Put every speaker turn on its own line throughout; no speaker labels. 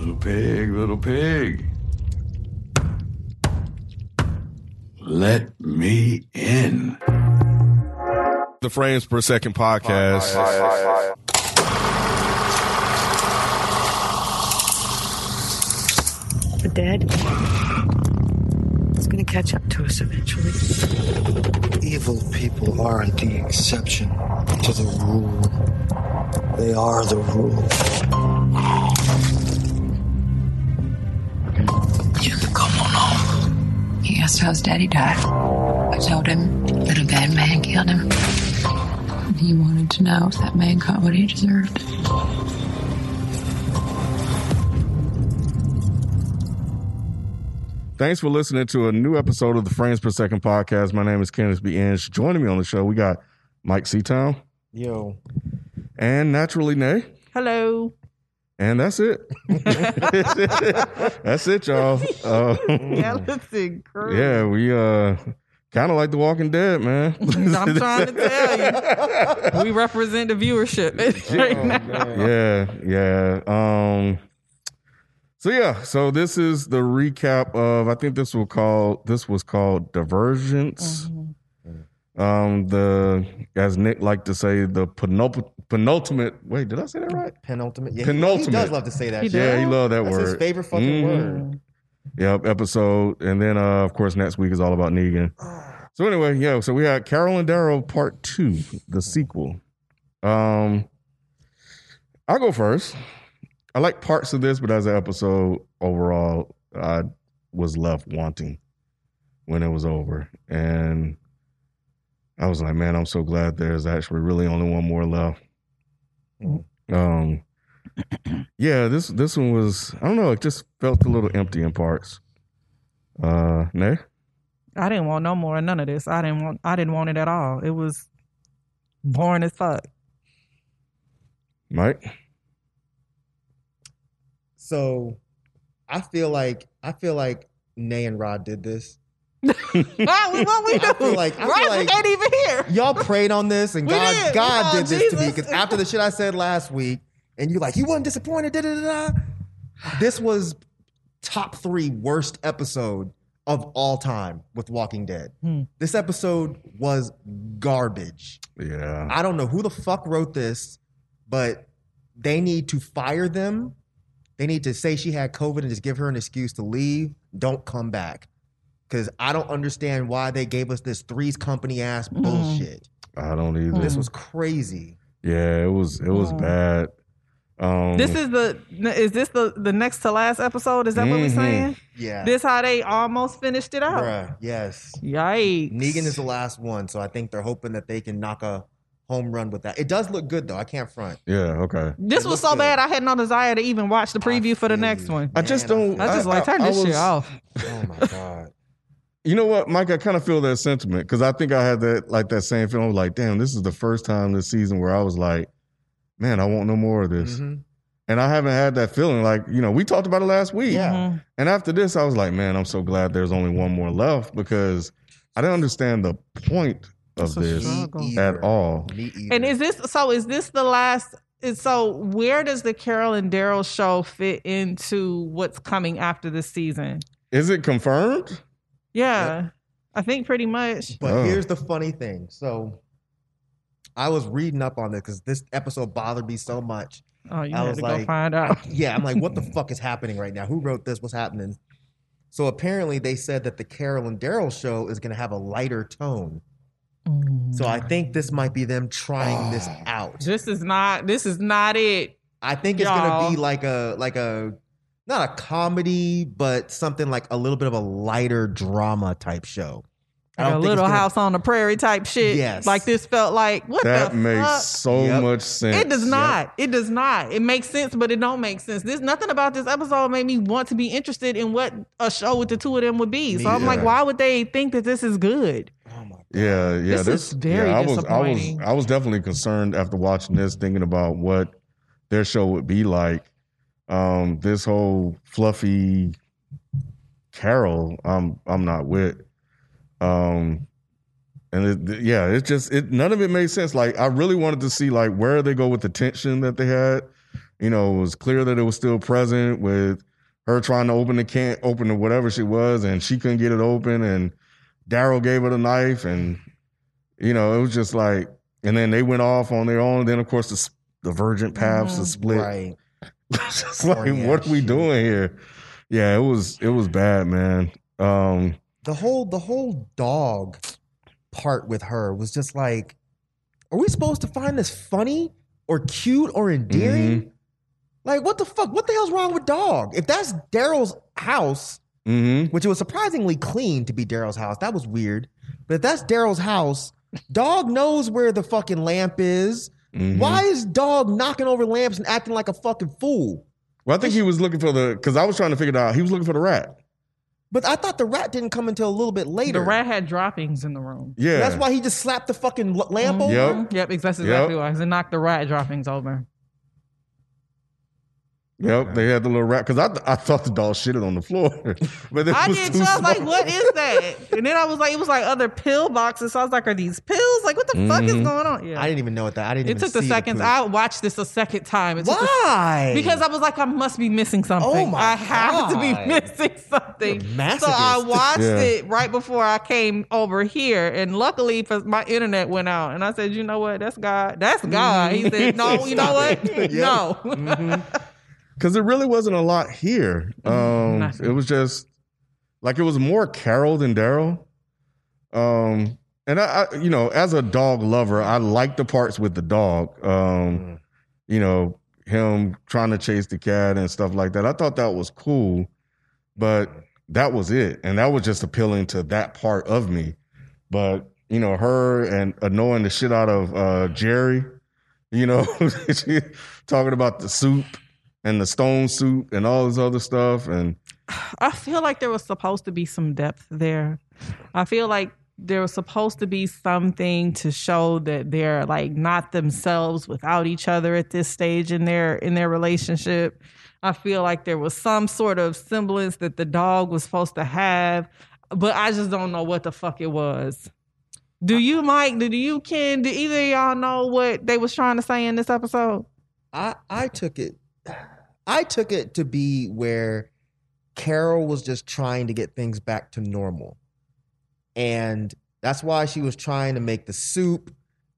Little pig, little pig. Let me in.
The Frames Per Second podcast.
The dead is going to catch up to us eventually.
Evil people aren't the exception to the rule. They are the rule.
Home. He asked how's daddy died. I told him that a bad man killed him. And he wanted to know if that man got what he deserved.
Thanks for listening to a new episode of the Frames Per Second podcast. My name is Kenneth B. Inch. Joining me on the show, we got Mike Seatown
Yo.
and Naturally Nay.
Hello.
And that's it. that's it, y'all. Uh,
Allison Cruz.
yeah, we uh kind of like The Walking Dead, man.
I'm trying to tell you. We represent the viewership right now.
yeah, yeah. Um so yeah, so this is the recap of I think this will call this was called Divergence. Um the as Nick liked to say the penultimate penultimate wait, did I say that right?
Penultimate. Yeah,
Penultimate.
He does love to say that.
He.
Yeah, he loved that
That's
word.
his favorite fucking
Mhm.
word.
Yep, episode. And then uh of course next week is all about Negan. So anyway, yeah, so we had Carol and Daryl part two, the sequel. Um I'll go first. I like parts of this, but as an episode overall, I was left wanting when it was over. And I was like, man, I'm so glad there's actually really only one more left. Um yeah, this this one was I don't know, it just felt a little empty in parts. Uh Nay?
I didn't want no more of none of this. I didn't want I didn't want it at all. It was boring as fuck.
Mike?
So, I feel like I feel like Nay and Rod did this.
Why, what we do?
I feel like- I feel
Roger
like-
ain't even here.
Y'all prayed on this, and
We
God
did.
God
Oh,
did this to me because after the shit I said last week, and you're like, you wasn't disappointed. Da, da, da, da. This was top three worst episode of all time with Walking Dead.
Hmm.
This episode was garbage.
Yeah.
I don't know who the fuck wrote this, but they need to fire them. They need to say she had COVID and just give her an excuse to leave. Don't come back. Because I don't understand why they gave us this threes company ass
Mm-hmm.
bullshit.
I don't either.
This was crazy.
Yeah, it was it was
Mm.
bad. Um
This is the is this the the next to last episode? Is that what we're
Mhm.
saying?
Yeah.
This how they almost finished it out.
Bruh, yes.
Yikes.
Negan is the last one, so I think they're hoping that they can knock a home run with that. It does look good though. I can't front.
Yeah, okay.
This
It
was so
good.
bad I had no desire to even watch the preview for the next
you.
one.
I just don't
feel
I just
you.
like turn
I
this shit
was-
off.
Oh my god.
You know what, Mike? I kind of feel that sentiment because I think I had that like that same feeling. Like, damn, this is the first time this season where I was like, man, I want no more of this.
Mhm.
And I haven't had that feeling. Like, you know, we talked about it last week.
Yeah.
Mhm.
And after this, I was like, man, I'm so glad there's only one more left because I didn't understand the point of this
struggle.
At all.
And is this so? Is this the last? Is so? Where does the Carol and Daryl show fit into what's coming after this season?
Is it confirmed?
Yeah, I think pretty much.
But
Oh.
here's the funny thing. So I was reading up on this because this episode bothered me so much.
Oh, you
I
had
was
to go
like-
find out.
Yeah, I'm like, what the fuck is happening right now? Who wrote this? What's happening? So apparently they said that the Carol and Daryl show is going to have a lighter tone. Oh so I think this might be them trying this ah. out.
This is not. This is not it.
I think it's
Y'all.
going to be like a like a not a comedy, but something like a little bit of a lighter drama type show.
Like a
don't think
Little
gonna-
House on the Prairie type shit.
Yes.
Like this felt like what
That
the
makes
fuck?
so
Yep.
much sense.
It does not. It does not. It makes sense, but it don't make sense. There's nothing about this episode made me want to be interested in what a show with the two of them would be. So I'm like, why would they think that this is good?
Oh my god.
Yeah, yeah.
This is very
yeah, I was, I was. I was definitely concerned after watching this, thinking about what their show would be like. Um, this whole fluffy Carol, I'm, I'm not with. Um, and it, yeah, it's just it. None of it made sense. Like I really wanted to see like where they go with the tension that they had You know, it was clear that it was still present with her trying to open the can, open the whatever she was, and she couldn't get it open, and Daryl gave her the knife, and you know, it was just like, and then they went off on their own. Then of course the the divergent paths
Mm-hmm.
are split.
Right.
Just like, what are we
shit.
doing here? Yeah, it was it was bad, man. Um,
The whole the whole dog part with her was just like, are we supposed to find this funny or cute or endearing?
Mm-hmm.
Like, what the fuck? What the hell's wrong with dog? If that's Daryl's house,
mhm.
which it was surprisingly clean to be Daryl's house, that was weird. But if that's Daryl's house, dog knows where the fucking lamp is.
Mhm.
Why is dog knocking over lamps and acting like a fucking fool?
Well, I think he was looking for the because I was trying to figure it out. He was looking for the rat.
But I thought the rat didn't come until a little bit later.
The rat had droppings in the room.
Yeah,
That's why he just slapped the fucking l- lamp over.
Yep.
Yep, that's exactly
Yep.
why. He knocked the rat droppings over.
Yep, they had the little rat because I I thought the dog shitted on the floor, but it
I
was
did
too
too. I was like, what is that? And then I was like, it was like other pill boxes. So I was like, are these pills? Like, what the fuck is
Mhm.
going on? Yeah.
I didn't even know what that. I didn't.
it
even
took the seconds.
poop.
I watched this a second time. It took the-
Why?
because I was like, I must be missing something.
Oh my
I have to be missing something. So I watched
Yeah.
it right before I came over here, and luckily, for my internet went out, and I said, you know what? That's God. That's God. He said, no, you know what?
Stop it.
No.
Mhm.
because it really wasn't a lot here. Um, it was just like it was more Carol than Daryl. Um, and I, I, you know, as a dog lover, I like the parts with the dog. Um, you know, him trying to chase the cat and stuff like that. I thought that was cool, but that was it, and that was just appealing to that part of me. But you know, her and annoying the shit out of uh, Jerry. You know, she talking about the soup and the stone soup and all this other stuff, and
I feel like there was supposed to be some depth there. I feel like there was supposed to be something to show that they're like not themselves without each other at this stage in their in their relationship. I feel like there was some sort of semblance that the dog was supposed to have, but I just don't know what the fuck it was. Do you, Mike? Do you, Ken? Do either of y'all know what they was trying to say in this episode?
I I took it. I took it to be where Carol was just trying to get things back to normal, and that's why she was trying to make the soup,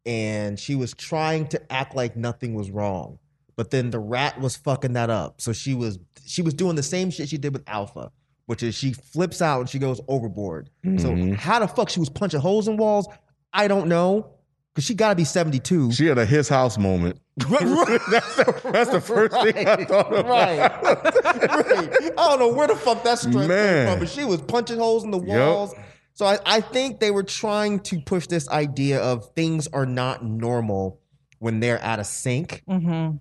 and she was trying to act like nothing was wrong. But then the rat was fucking that up, so she was she was doing the same shit she did with Alpha, which is she flips out and she goes overboard. So
Mhm.
how the fuck she was punching holes in walls? I don't know, because she got to be seventy two.
she had a his house moment. that's, the, that's the first thing I thought of.
Right. right. I don't know where the fuck that strength
Man.
came from, but she was punching holes in the
Yep.
Walls. So I, I think they were trying to push this idea of things are not normal when they're out of sync.
Mm-hmm.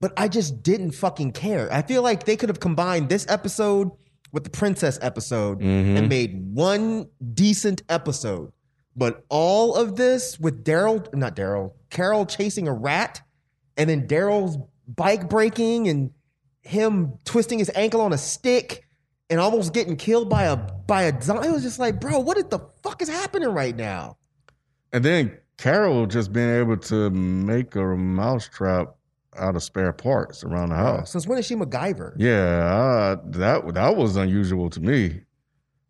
But I just didn't fucking care. I feel like they could have combined this episode with the princess episode
Mhm.
and made one decent episode. But all of this with Daryl, not Daryl, Carol chasing a rat, and then Daryl's bike breaking and him twisting his ankle on a stick and almost getting killed by a by a zombie. It was just like, bro, what is the fuck is happening right now?
And then Carol just being able to make a mousetrap out of spare parts around the house.
Since when is she MacGyver?
Yeah, uh, that that was unusual to me.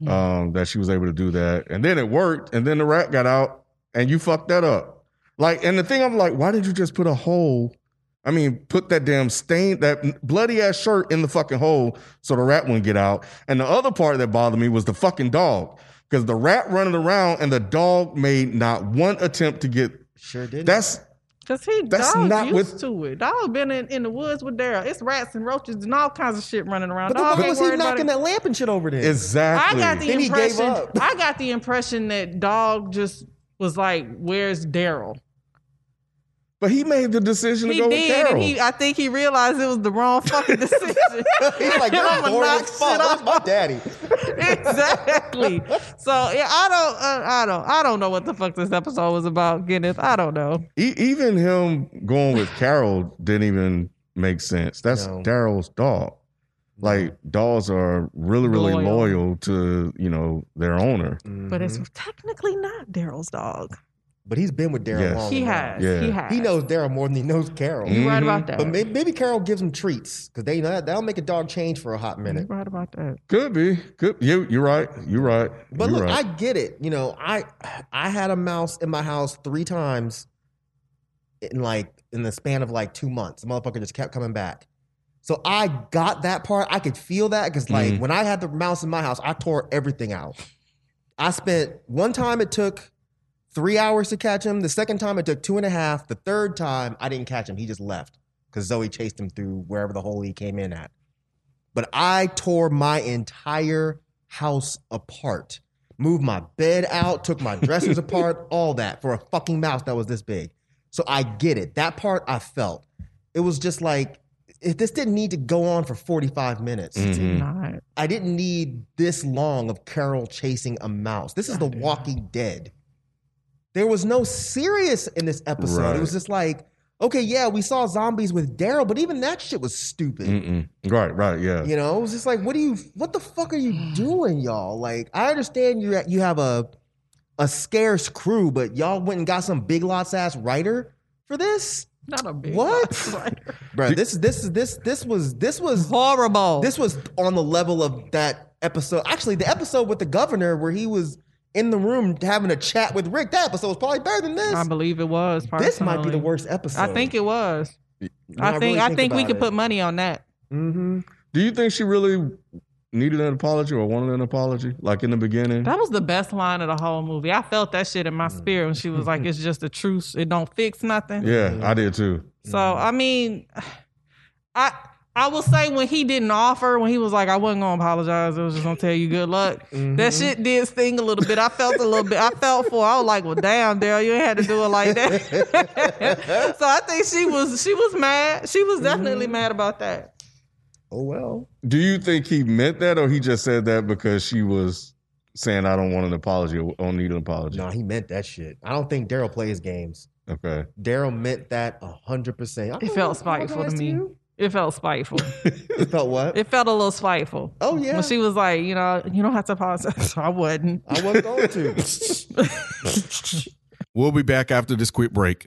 Um, that she was able to do that, and then it worked, and then the rat got out, and you fucked that up. Like, and the thing I'm like, why did you just put a hole? I mean, put that damn stain, that bloody ass shirt in the fucking hole so the rat wouldn't get out. And the other part that bothered me was the fucking dog, because the rat running around and the dog made not one attempt to get.
Sure did.
That's
Cause he
That's
dog
not
used
with-
to it. Dog been in, in the woods with Daryl. It's rats and roaches and all kinds of shit running around.
but then
Dog
why
ain't
was he knocking that lamp and shit over there? Exactly.
I
exactly.
got the
Then he gave
impression.
up.
I got the impression that dog just was like, "Where's Daryl?"
But he made the decision to
He
go with Carol.
and he. I think he realized it was the wrong fucking decision.
He's like, you're
I'ma
boring as fuck.
shit
Where's my daddy?
exactly. So yeah, I don't, uh, I don't, I don't know what the fuck this episode was about. Guinness, I don't know.
E- even him going with Carol didn't even make sense. That's
No.
Daryl's dog. Like dogs are really, really
Loyal.
loyal. to you know their owner.
But it's
Mm-hmm.
technically not Daryl's dog.
But he's been with Daryl
Yes.
long
He
enough.
has.
Yeah.
He has.
He knows Daryl more than he knows Carol.
You're right
Mhm.
about that.
But maybe, maybe Carol gives him treats because they know that'll make a dog change for a hot minute.
You're right about that.
Could be. Could you? You're right. You're right.
But
You're
look,
right.
I get it. You know, I I had a mouse in my house three times in like in the span of like two months. The motherfucker just kept coming back. So I got that part. I could feel that because like
Mhm.
when I had the mouse in my house, I tore everything out. I spent one time it took three hours to catch him. The second time it took two and a half. The third time I didn't catch him. He just left because Zoe chased him through wherever the hole he came in at. But I tore my entire house apart. Moved my bed out, took my dressers apart, all that for a fucking mouse that was this big. So I get it. That part I felt. It was just like, if this didn't need to go on for 45 minutes.
Mhm.
Not.
I didn't need this long of Carol chasing a mouse. This is The Walking Dead. There was no serious in this episode.
Right.
It was just like, okay, yeah, we saw zombies with Daryl, but even that shit was stupid.
Mm-mm. Right. Right. Yeah.
You know, it was just like, what do you, what the fuck are you doing, y'all? Like, I understand you you have a a scarce crew, but y'all went and got some big lots ass writer for this,
Not a big
What?
writer.
bro. This this is this this was this was
Horrible.
this was on the level of that episode. Actually, the episode with the governor where he was in the room having a chat with Rick. That episode was probably better than this.
I believe it was.
This might be the worst episode.
I think it was.
When
I think
really
I think we
about
could
it.
put money on that.
Mm-hmm.
Do you think she really needed an apology or wanted an apology, like in the beginning?
That was the best line of the whole movie. I felt that shit in my spirit when she was like, "It's just a truce. It don't fix nothing."
yeah, I did too.
So I mean, I I will say when he didn't offer, when he was like, "I wasn't gonna apologize. I was just gonna tell you good luck." Mm-hmm. That shit did sting a little bit. I felt a little bit. I felt for. I was like, "Well, damn, Daryl, you ain't had to do it like that." so I think she was she was mad. She was definitely mm-hmm. mad about that.
Oh well.
Do you think he meant that, or he just said that because she was saying, "I don't want an apology or don't need an apology"?
No, he meant that shit. I don't think Daryl plays games.
Okay.
Daryl meant that hundred percent.
It felt spiteful to me. It felt spiteful.
It felt what?
It felt a little spiteful.
Oh, yeah.
When she was like, you know, you don't have to apologize. I wouldn't.
I wasn't going to.
We'll be back after this quick break.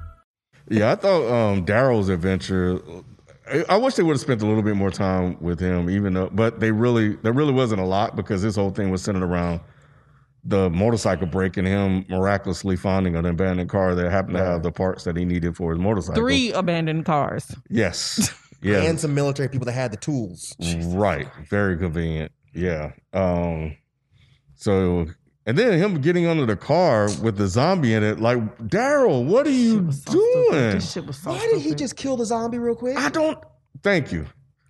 Yeah, I thought um, Daryl's adventure. I, I wish they would have spent a little bit more time with him, even though, but they really, there really wasn't a lot because this whole thing was centered around the motorcycle break and him miraculously finding an abandoned car that happened to have the parts that he needed for his motorcycle.
Three abandoned cars.
Yes. Yeah.
And some military people that had the tools.
Right. Very convenient. Yeah. Um so and then him getting under the car with the zombie in it, like, Daryl, what are you
so
doing?
This shit was so
Why did he just kill the zombie real quick?
I don't thank you.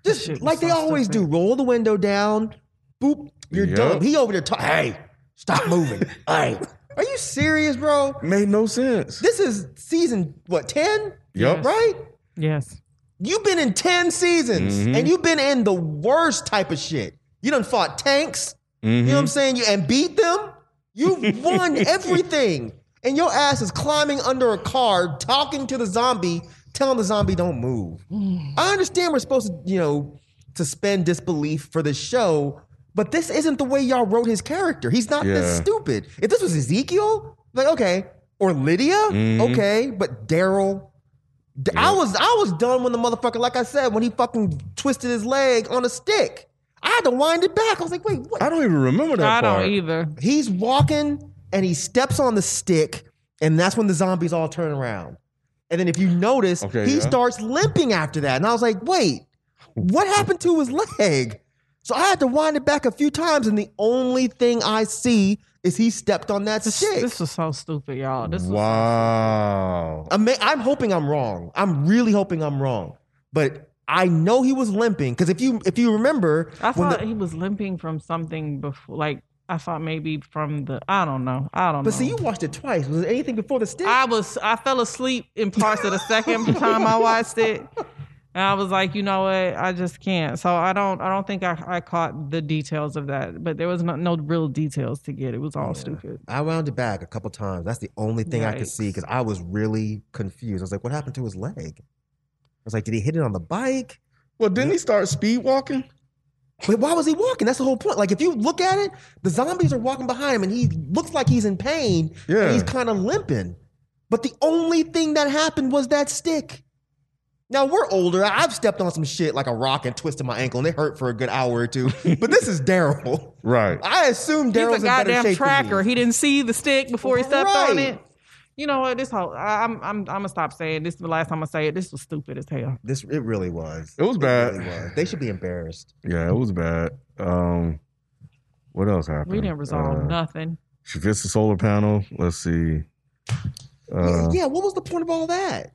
Just
shit was
like they always
stupid.
do. Roll the window down. Boop. You're
Yep.
done. He over there talking. Hey, stop moving. hey. Are you serious, bro?
Made no sense.
This is season, what, 10?
Yep.
Right?
Yes.
You've been in 10 seasons
Mhm.
and you've been in the worst type of shit. You done fought tanks, you know what
Mhm.
I'm saying? You and beat them. You've won everything. And your ass is climbing under a car, talking to the zombie, telling the zombie don't move. I understand we're supposed to, you know, suspend disbelief for the show, but this isn't the way y'all wrote his character. He's not this stupid. If this was Ezekiel, like okay, or Lydia,
Mhm.
okay, but Daryl. D- I was I was done when the motherfucker, like I said, when he fucking twisted his leg on a stick. I had to wind it back. I was like, wait, what?
I don't even remember that
I
part.
don't either.
He's walking and he steps on the stick, and that's when the zombies all turn around. And then if you notice,
Okay,
he
yeah.
starts limping after that. And I was like, wait, what happened to his leg? So I had to wind it back a few times, and the only thing I see is he stepped on that
This,
stick.
this was so stupid, y'all. This was
Wow.
I'm, I'm hoping I'm wrong. I'm really hoping I'm wrong. But I know he was limping because if you if you remember,
I thought
the-
he was limping from something before. Like I thought maybe from the I don't know. I don't
But
know.
see, you watched it twice. Was there anything before the stick?
I was I fell asleep in parts of the second time I watched it. And I was like, you know what? I just can't. So I don't I don't think I, I caught the details of that. But there was no, no real details to get. It was all stupid.
I wound it back a couple times. That's the only thing I could see because I was really confused. I was like, what happened to his leg? I was like, did he hit it on the bike?
Well, didn't he start speed walking?
But why was he walking? That's the whole point. Like, if you look at it, the zombies are walking behind him and he looks like he's in pain.
Yeah.
And he's kind of limping. But the only thing that happened was that stick. Now we're older. I've stepped on some shit like a rock and twisted my ankle, and it hurt for a good hour or two. But this is Daryl.
Right.
I assume
He's
Daryl's
a
in better
goddamn
shape than
tracker.
me.
He didn't see the stick before he stepped on it. You know what? This whole I, I'm I'm I'm gonna stop saying this. Is the last time I say it. This was stupid as hell.
This it really was.
It was bad.
really was. They should be embarrassed.
Yeah, it was bad. Um, what else happened?
We didn't resolve
Uh,
nothing.
She fits the solar panel. Let's see. Uh,
yeah, what was the point of all that?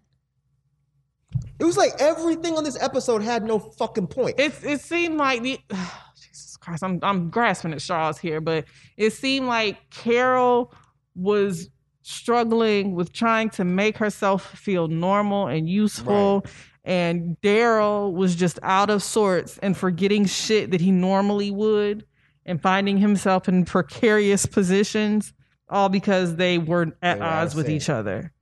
It was like everything on this episode had no fucking point.
It it seemed like the Jesus Christ, I'm I'm grasping at straws here, but it seemed like Carol was struggling with trying to make herself feel normal and useful. And Daryl was just out of sorts and forgetting shit that he normally would and finding himself in precarious positions, all because they were at
They were out
odds with each other.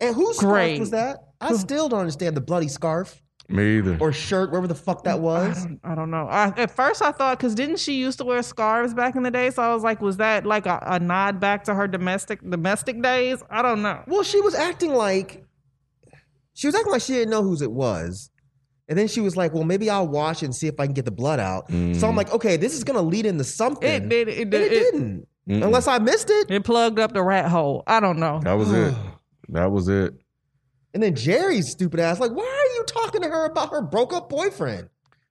And whose
Great.
scarf was that? I still don't understand the bloody scarf
me either.
or shirt, wherever the fuck that
I
was.
don't, I don't know. I, at first, I thought because didn't she used to wear scarves back in the day? So I was like, was that like a, a nod back to her domestic domestic days? I don't know.
Well, she was acting like she was acting like she didn't know whose it was. And then she was like, "Well, maybe I'll watch and see if I can get the blood out." So I'm mm. like, "Okay, this is gonna lead into something."
It did. It,
And
did.
it,
It,
didn't,
Mm-mm.
unless I missed it.
it plugged up the rat hole. I don't know.
That was it. That was it.
And then Jerry's stupid ass, like, "Why are you talking to her about her broke up boyfriend?"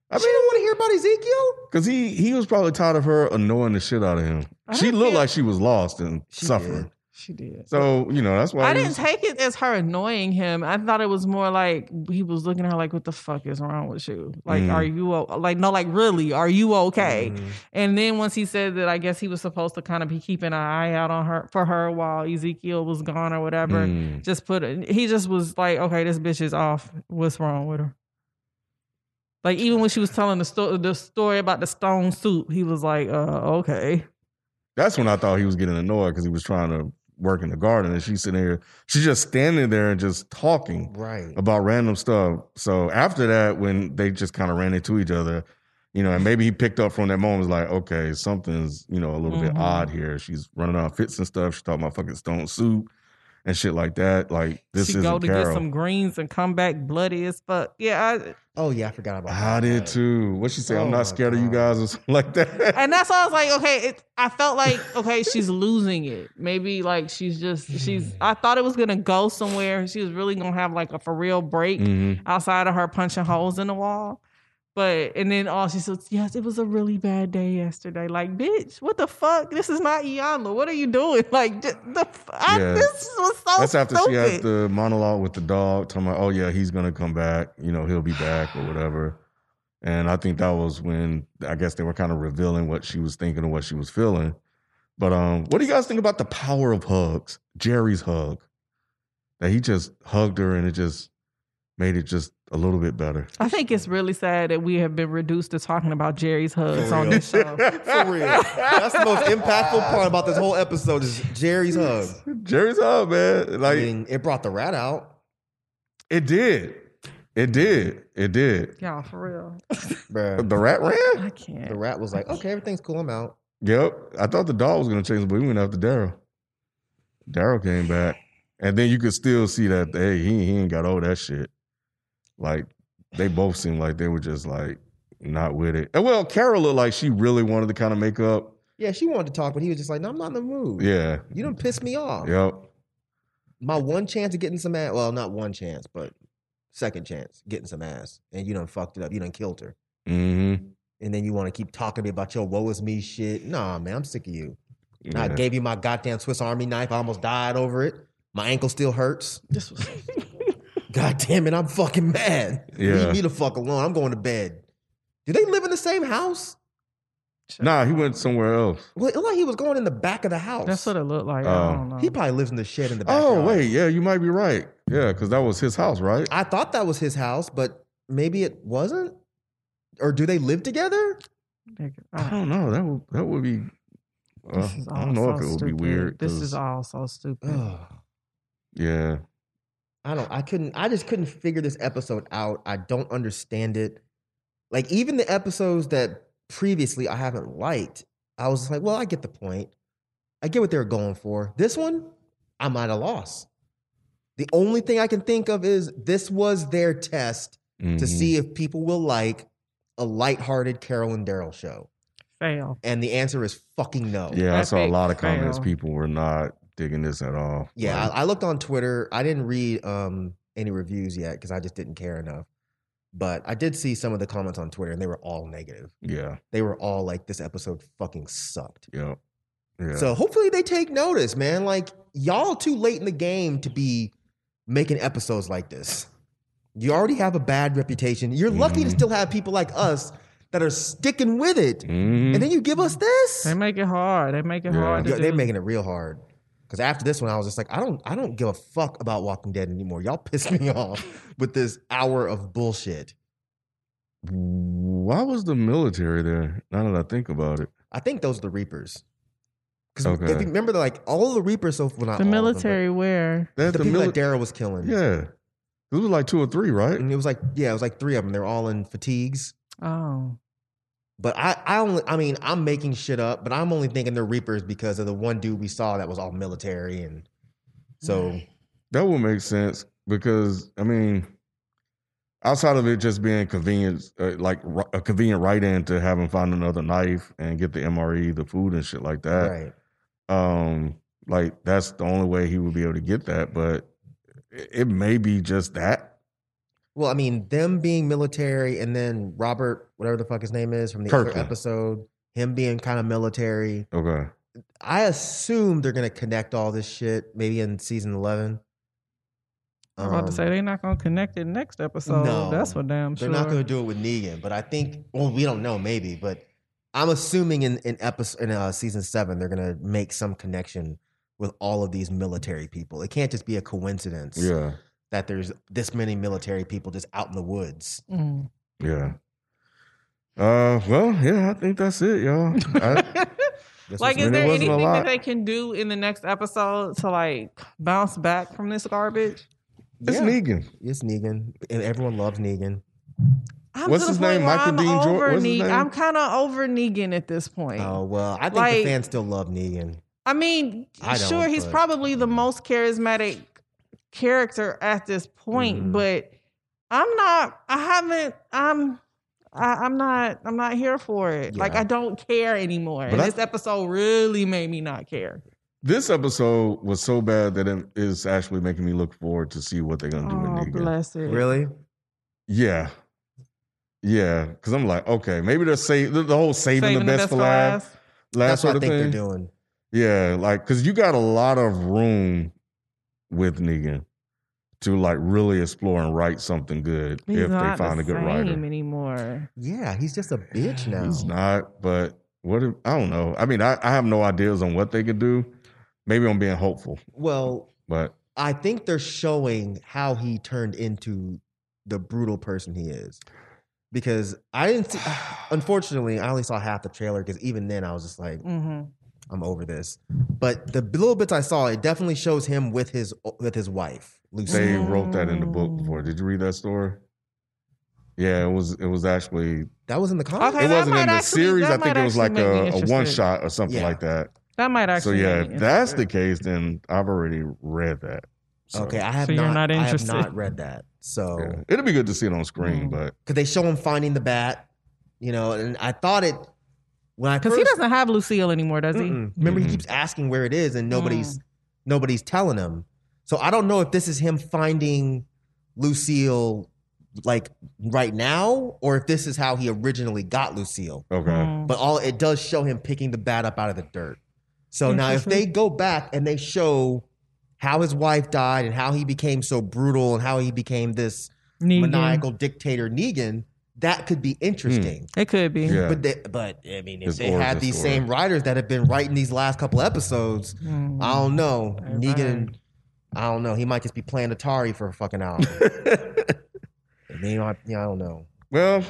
I mean,
she didn't want to hear about Ezekiel.
Because he he was probably tired of her annoying the shit out of him. She looked
feel-
like she was lost and
She
suffering.
did.
She did.
So you know that's why
I didn't
was-
take it as her annoying him. I thought it was more like he was looking at her like, "What the fuck is wrong with you? Like,
Mm.
are you like no, like really, are you okay?"
Mhm.
And then once he said that, I guess he was supposed to kind of be keeping an eye out on her for her while Ezekiel was gone or whatever.
Mm.
Just put it. He just was like, "Okay, this bitch is off. What's wrong with her?" Like even when she was telling the story, the story about the stone soup, he was like, "Uh, okay."
That's when I thought he was getting annoyed because he was trying to work in the garden and she's sitting here. She's just standing there and just talking
Right.
about random stuff. So after that, when they just kind of ran into each other, you know, and maybe he picked up from that moment, was like, okay, something's, you know, a little bit
Mhm.
odd here. She's running out of fits and stuff. She's talking about fucking stone soup and shit like that. Like, this
she
isn't
go to
Carol.
get some greens and come back bloody as fuck. Yeah, I,
Oh yeah, I forgot about
I
that.
did too. What she say?
Oh
I'm
my
not scared of you
God.
guys or something like that.
and that's why I was like, okay, it, I felt like, okay, she's losing it. Maybe like she's just she's. I thought it was gonna go somewhere. She was really gonna have like a for real break
Mhm.
outside of her punching holes in the wall. But and then all she says, yes, it was a really bad day yesterday. Like, bitch, what the fuck? This is not Iyanla. What are you doing? Like, just, the I,
Yeah.
this was so
That's after
stupid.
she had the monologue with the dog, talking about, oh yeah, he's gonna come back. You know, he'll be back or whatever. And I think that was when I guess they were kind of revealing what she was thinking and what she was feeling. But um, what do you guys think about the power of hugs? Jerry's hug. That he just hugged her and it just made it just a little bit better.
I think it's really sad that we have been reduced to talking about Jerry's hugs
For
on
real.
this show.
For real. That's the most impactful part about this whole episode is Jerry's hug.
Jerry's hug, man. Like
I mean, it brought the rat out.
it did. It did. It did.
Y'all, for real.
Bruh.
The rat ran?
I can't.
The rat was like, okay, everything's cool, I'm out.
Yep. I thought the dog was gonna change, but we went after Daryl. Daryl came back. And then you could still see that hey, he he ain't got all that shit. Like they both seemed like they were just like not with it. And well, Carol looked like she really wanted to kind of make up.
Yeah, she wanted to talk, but he was just like, no, I'm not in the mood.
Yeah.
You don't piss me off.
Yep.
My one chance of getting some ass, well, not one chance, but second chance getting some ass. And you done fucked it up. You done killed her.
Mm-hmm.
And then you want to keep talking to me about your woe is me shit. Nah, man, I'm sick of you. And I gave you my goddamn Swiss Army knife. I almost died over it. My ankle still hurts.
This was
God damn it, I'm fucking mad.
Yeah.
Leave me the fuck alone. I'm going to bed. Do they live in the same house?
Nah, he went somewhere else.
Well, it looked like he was going in the back of the house.
That's what it looked like. I
Oh.
don't know.
He probably lives in the shed in the back.
Oh wait, yeah, you might be right. Yeah, because that was his house, right?
I thought that was his house, but maybe it wasn't. Or do they live together?
I don't know. That would that would be. Uh,
This is
I don't
all
know if it would
stupid.
be weird.
This
'cause-
is all so stupid.
yeah.
I don't. I couldn't. I just couldn't figure this episode out. I don't understand it. Like even the episodes that previously I haven't liked, I was like, well, I get the point. I get what they were going for. This one, I'm at a loss. The only thing I can think of is this was their test to
Mhm.
see if people will like a lighthearted Carol and Daryl show.
Fail.
And the answer is fucking no.
Yeah, I saw a lot of comments.
fail.
People were not digging this at all.
Yeah,
Like,
I, I looked on Twitter. I didn't read um, any reviews yet because I just didn't care enough. But I did see some of the comments on Twitter, and they were all negative.
yeah,
They were all like, "This episode fucking sucked."
yeah, yeah.
So hopefully they take notice, man. Like y'all too late in the game to be making episodes like this. You already have a bad reputation. You're lucky to
Mhm.
still have people like us that are sticking with it,
Mhm.
and then you give us this.
They make it hard. They make it
Yeah.
hard. To
Yeah, they're making it real hard. Because after this one, I was just like, I don't, I don't give a fuck about Walking Dead anymore. Y'all piss me off with this hour of bullshit.
Why was the military there? Now that I think about it,
I think those are the Reapers. Because
Okay.
if you remember, like all the Reapers, so well, not
the
all of them,
military where?
they
but
had
the,
the,
people
mili-
that Daryl was killing.
Yeah, it was like two or three, right?
and it was like, yeah, it was like three of them. They're all in fatigues.
Oh,
But I, I only, I mean, I'm making shit up, but I'm only thinking they're Reapers because of the one dude we saw that was all military, and so
That would make sense because I mean, outside of it just being convenient, uh, like ri- a convenient right-in to have him find another knife and get the MRE, the food and shit like that.
right.
Um, like that's the only way he would be able to get that. But it, it may be just that.
Well, I mean, them being military and then Robert, whatever the fuck his name is from the other episode, him being kind of military.
Okay.
I assume they're gonna connect all this shit maybe in season eleven.
I'm about to
Um,
say they're not gonna connect it next episode.
No,
That's for damn sure.
they're not gonna do it with Negan, but I think well, we don't know maybe, but I'm assuming in in episode in uh, season seven they're gonna make some connection with all of these military people. It can't just be a coincidence
Yeah.
That there's this many military people just out in the woods.
Mm.
Yeah. Uh. Well. Yeah. I think that's it, y'all. I,
Like, is there anything that they can do in the next episode to like bounce back from this garbage?
it's
Yeah.
Negan.
It's Negan. And everyone loves Negan.
I'm
What's his name? Michael
I'm
Dean Jor-
over
what's his
Negan.
name?
I'm kind of over Negan at this point.
Oh well, I think
Like-
the fans still love Negan.
I mean,
I
sure, he's
but-
probably the most charismatic character at this point,
Mhm.
but I'm not. I haven't. I'm. I, I'm not. I'm not here for it. Like I don't care anymore.
But
and
I-
this episode really made me not care.
This episode was so bad that it is actually making me look forward to see what they're gonna do
Oh,
with Negan.
bless it.
Really?
Yeah. Yeah, because I'm like, okay, maybe they're save the, the whole saving, the best, for last, last
That's
sort
what I think
thing.
they're doing.
Yeah, like because you got a lot of room with Negan to like really explore and write something good
He's
if they find
the
a good
same
writer.
anymore.
Yeah, he's just a bitch now.
He's not, but what if I don't know. I mean, I, I have no ideas on what they could do. Maybe I'm being hopeful,
Well,
but
I think they're showing how he turned into the brutal person he is. Because I didn't see, unfortunately, I only saw half the trailer because even then I was just like,
hmm
I'm over this. But the little bits I saw, it definitely shows him with his with his wife, Lucy.
they wrote that in the book before. Did you read that story? Yeah, it was. It was actually.
That was in the comic.
Okay,
it wasn't in the
actually-
series. I think it was like a, a one shot or something
Yeah.
like that.
That might actually. So yeah,
if that's the case, then I've already read that. So,
Okay, I have
So you're
not,
not
I have not read that. So
yeah. it'll be good to see it on screen,
Mm.
but
because they show him finding the bat, you know, and I thought it when I
Because he doesn't have Lucille anymore, does he?
Mm-mm. remember he
Mm-mm.
keeps asking where it is and nobody's nobody's telling him. So I don't know if this is him finding Lucille like right now or if this is how he originally got Lucille.
okay.
Mm.
But all it does show him picking the bat up out of the dirt. So now if they go back and they show how his wife died and how he became so brutal and how he became this
Negan.
maniacal dictator Negan, that could be interesting.
It could be.
Yeah.
But they, but I mean, if
His
they had these
story.
same writers that have been writing these last couple episodes,
Mm.
I don't know.
Right.
Negan, I don't know. He might just be playing Atari for a fucking hour. Maybe not, yeah, I don't know.
well,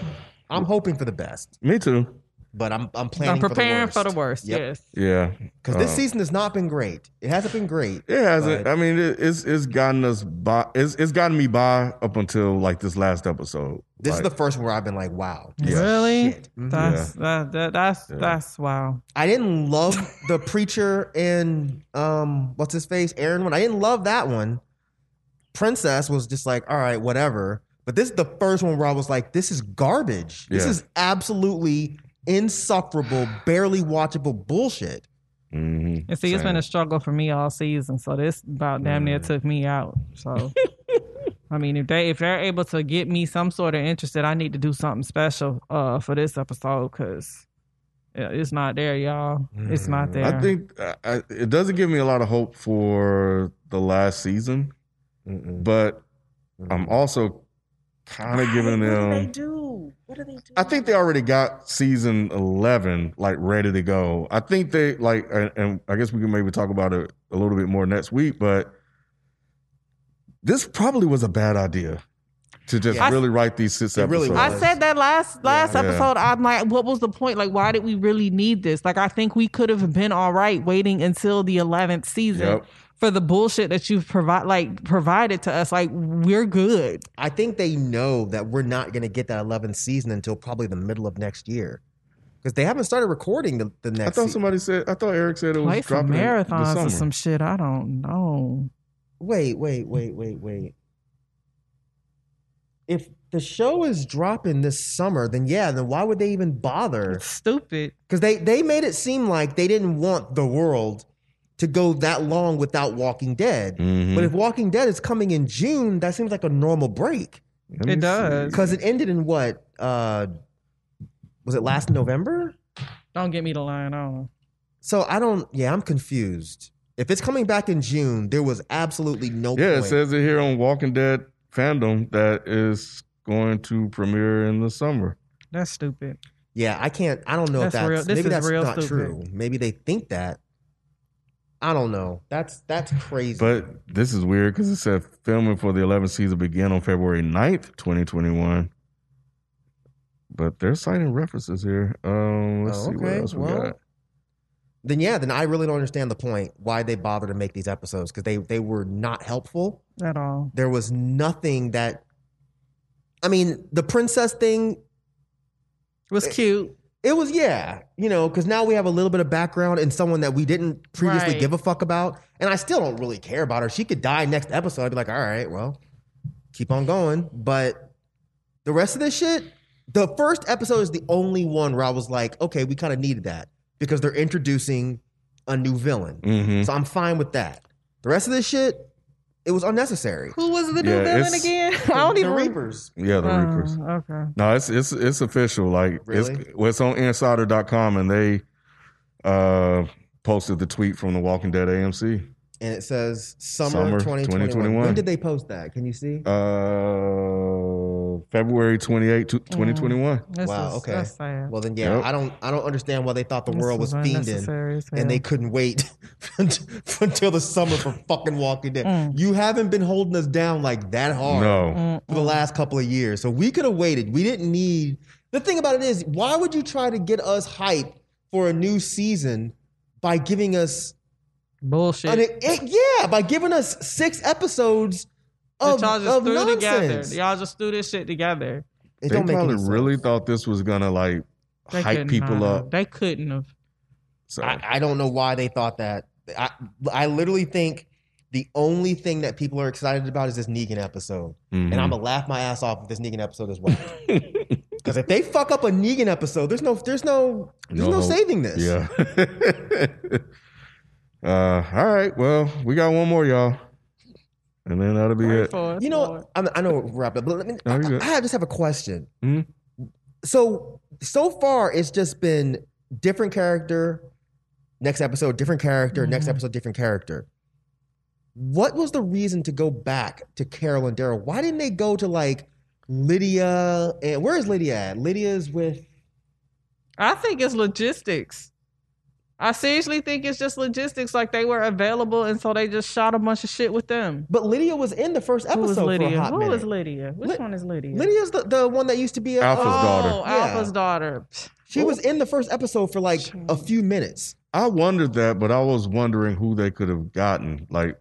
I'm hoping for the best,
me too.
But I'm I'm planning
I'm preparing
for the worst.
Yes.
Yeah.
Because this
Uh,
season has not been great. It hasn't been great.
It hasn't.
But-
I mean, it, it's it's gotten us by. It's it's gotten me by up until like this last episode.
This
Like,
is the first one where I've been like, wow.
Really?
Shit. Mhm.
That's that, that that's
Yeah.
that's wow.
I didn't love the preacher in um what's his face Aaron one. I didn't love that one. Princess was just like all right, whatever. But this is the first one where I was like, this is garbage. This is absolutely insufferable, barely watchable bullshit.
mhm,
And see, it's been a struggle for me all season. So this about damn near
Mm.
took me out. So I mean, if they if they're able to get me some sort of interested, I need to do something special uh for this episode because it's not there, y'all. It's not there.
I think I, I, it doesn't give me a lot of hope for the last season, but I'm also kind of giving them.
What do? they do? What do they do?
I think they already got season eleven like ready to go. I think they like, and, and I guess we can maybe talk about it a little bit more next week. But this probably was a bad idea to just
Yeah.
really write these six
It really.
I said that last last
Yeah.
episode. I'm like, what was the point? Like, why did we really need this? Like, I think we could have been all right waiting until the eleventh season
Yep.
For the bullshit that you've provide like provided to us. Like, we're good.
I think they know that we're not gonna get that 11th season until probably the middle of next year. Because they haven't started recording the, the next.
I
next
thought
season.
somebody said. I thought Eric said it was
Play some
dropping in the
marathons or some shit. I don't know.
Wait, wait, wait, wait, wait. If the show is dropping this summer, then yeah, then why would they even bother?
It's stupid.
Because they they made it seem like they didn't want the world to go that long without Walking Dead.
Mhm.
But if Walking Dead is coming in June, that seems like a normal break.
Let me
It does.
Because it ended in what? Uh was it last November?
Don't get me to line on.
So I don't yeah, I'm confused. If it's coming back in June, there was absolutely no
Yeah, it says it here on Walking Dead fandom that is going to premiere in the summer.
That's stupid.
Yeah, I can't. I don't know if
That's
that's
real- this
maybe
is
that's
real
not
stupid.
true. Maybe they think that. I don't know. That's that's crazy.
But this is weird because it said filming for the 11th season began on February 9th, 2021. But they're citing references here. Um, let's
Oh,
see what
okay.
else we
Well,
got.
then yeah, then I really don't understand the point why they bother to make these episodes because they they were not helpful.
At all.
There was nothing that. I mean, the princess thing.
It was cute.
It was yeah, you know, because now we have a little bit of background in someone that we didn't previously
Right.
give a fuck about, and I still don't really care about her. She could die next episode. I'd be like, all right, well, keep on going. But the rest of this shit, the first episode is the only one where I was like, okay, we kind of needed that because they're introducing a new villain,
Mhm.
so I'm fine with that. The rest of this shit, it was unnecessary.
Who was the new
Yeah,
villain
it's-
again? I don't even
the
even
Reapers.
Yeah, the
Oh,
Reapers.
Okay.
No, it's it's it's official. Like
Really?
it's well, it's on insider.com and they uh posted the tweet from the Walking Dead AMC.
And it says summer,
Summer
2021.
2021.
When did they post that? Can you see?
Uh February 28,
Mm.
2021.
This
Wow,
is-
okay.
That's sad.
Well, then, yeah,
Yep.
I don't, I don't understand why they thought the
This
world was fiending
unnecessary
and they couldn't wait until the summer for fucking Walking Dead.
Mm.
You haven't been holding us down like that hard
No.
for the last couple of years, so we could have waited. We didn't need. The thing about it is, why would you try to get us hype for a new season by giving us,
Bullshit.
an, it, yeah, by giving us six episodes
That
of,
y'all just
of
threw
nonsense?
together. Y'all just threw this shit together.
It
they
don't make
probably
any sense.
really thought this was gonna like
They
hype people
not
up.
They couldn't have.
So
I, I don't know why they thought that. I, I literally think the only thing that people are excited about is this Negan episode.
Mhm.
And I'm gonna laugh my ass off if this Negan episode is well. Because if they fuck up a Negan episode, there's no there's no there's no,
hope.
saving this.
Yeah. uh, all right. Well, we got one more, y'all, and then that'll be
Pray
it.
for
You know,
Lord.
I, I know we're wrapping up, but let me,
No,
I. I just have a question.
Mhm.
So so far, it's just been different character. Next episode, different character. Next
Mhm.
episode, different character. What was the reason to go back to Carol and Daryl? Why didn't they go to like Lydia, and where is Lydia at? Lydia's with.
I think it's logistics. I seriously think it's just logistics. Like they were available, and so they just shot a bunch of shit with them.
But Lydia was in the first
Who
episode
was
for a
Lydia?
hot
Who
minute.
was Lydia? Which
Ly-
one is Lydia?
Lydia's the, the one that used to be a,
Alpha's
uh,
daughter.
Oh,
Yeah.
Alpha's daughter.
She was in the first episode for like a few minutes.
I wondered that, but I was wondering who they could have gotten. Like,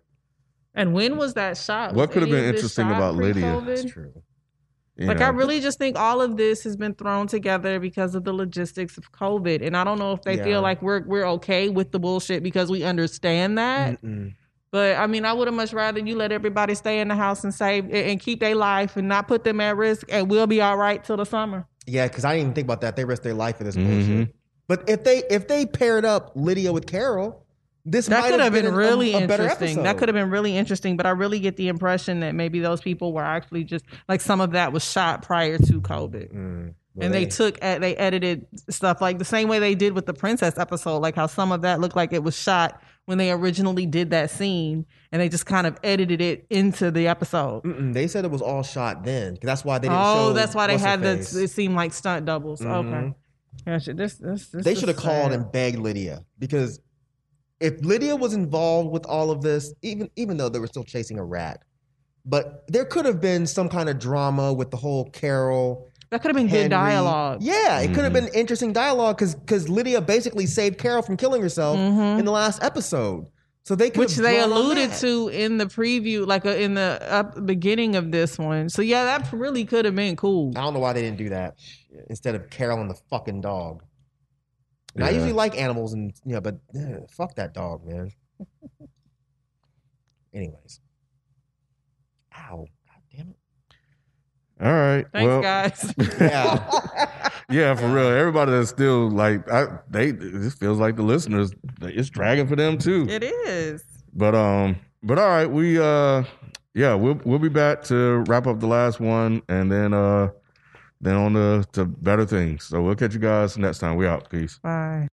And when was that shot?
What
Was
could have been interesting about Lydia?
pre-COVID?
true.
You
Like
know,
I really just think all of this has been thrown together because of the logistics of COVID, and I don't know if they
Yeah.
feel like we're we're okay with the bullshit because we understand that.
Mm-mm.
But I mean, I would have much rather you let everybody stay in the house and save and keep their life and not put them at risk, and we'll be all right till the summer.
Yeah, because I didn't even think about that. They risk their life for this
Mhm.
bullshit. But if they if they paired up Lydia with Carol, this
That could have been,
a-
really
a, better
interesting. That could have been really interesting. But I really get the impression that maybe those people were actually just like some of that was shot prior to COVID.
Mm. Well,
and they, took uh, they edited stuff like the same way they did with the princess episode like how some of that looked like it was shot when they originally did that scene and they just kind of edited it into the episode
Mm-mm, they said it was all shot then. That's why they didn't show.
oh that's why they had the it seemed like stunt doubles okay
Mhm.
Gotcha. This, this, this
They should have called and begged Lydia because if Lydia was involved with all of this, even even though they were still chasing a rat, but there could have been some kind of drama with the whole Carol.
that could have been
Henry.
good dialogue
Yeah, it could have
Mhm.
been interesting dialogue because because Lydia basically saved Carol from killing herself
Mhm.
in the last episode. So they could
which
have
they alluded to in the preview like uh, in the up beginning of this one so yeah that really could have been cool
I don't know why they didn't do that instead of Carol and the fucking dog. And I usually like animals and yeah, but eh, fuck that dog, man. Anyways. Ow. God damn it.
all right.
thanks
well,
guys
Yeah.
yeah, for real. Everybody that's still like, I, they, this feels like the listeners, it's dragging for them too.
it is
But um, but all right, we uh, yeah, we'll we'll be back to wrap up the last one, and then uh, then on to to better things. So we'll catch you guys next time. We out. Peace.
bye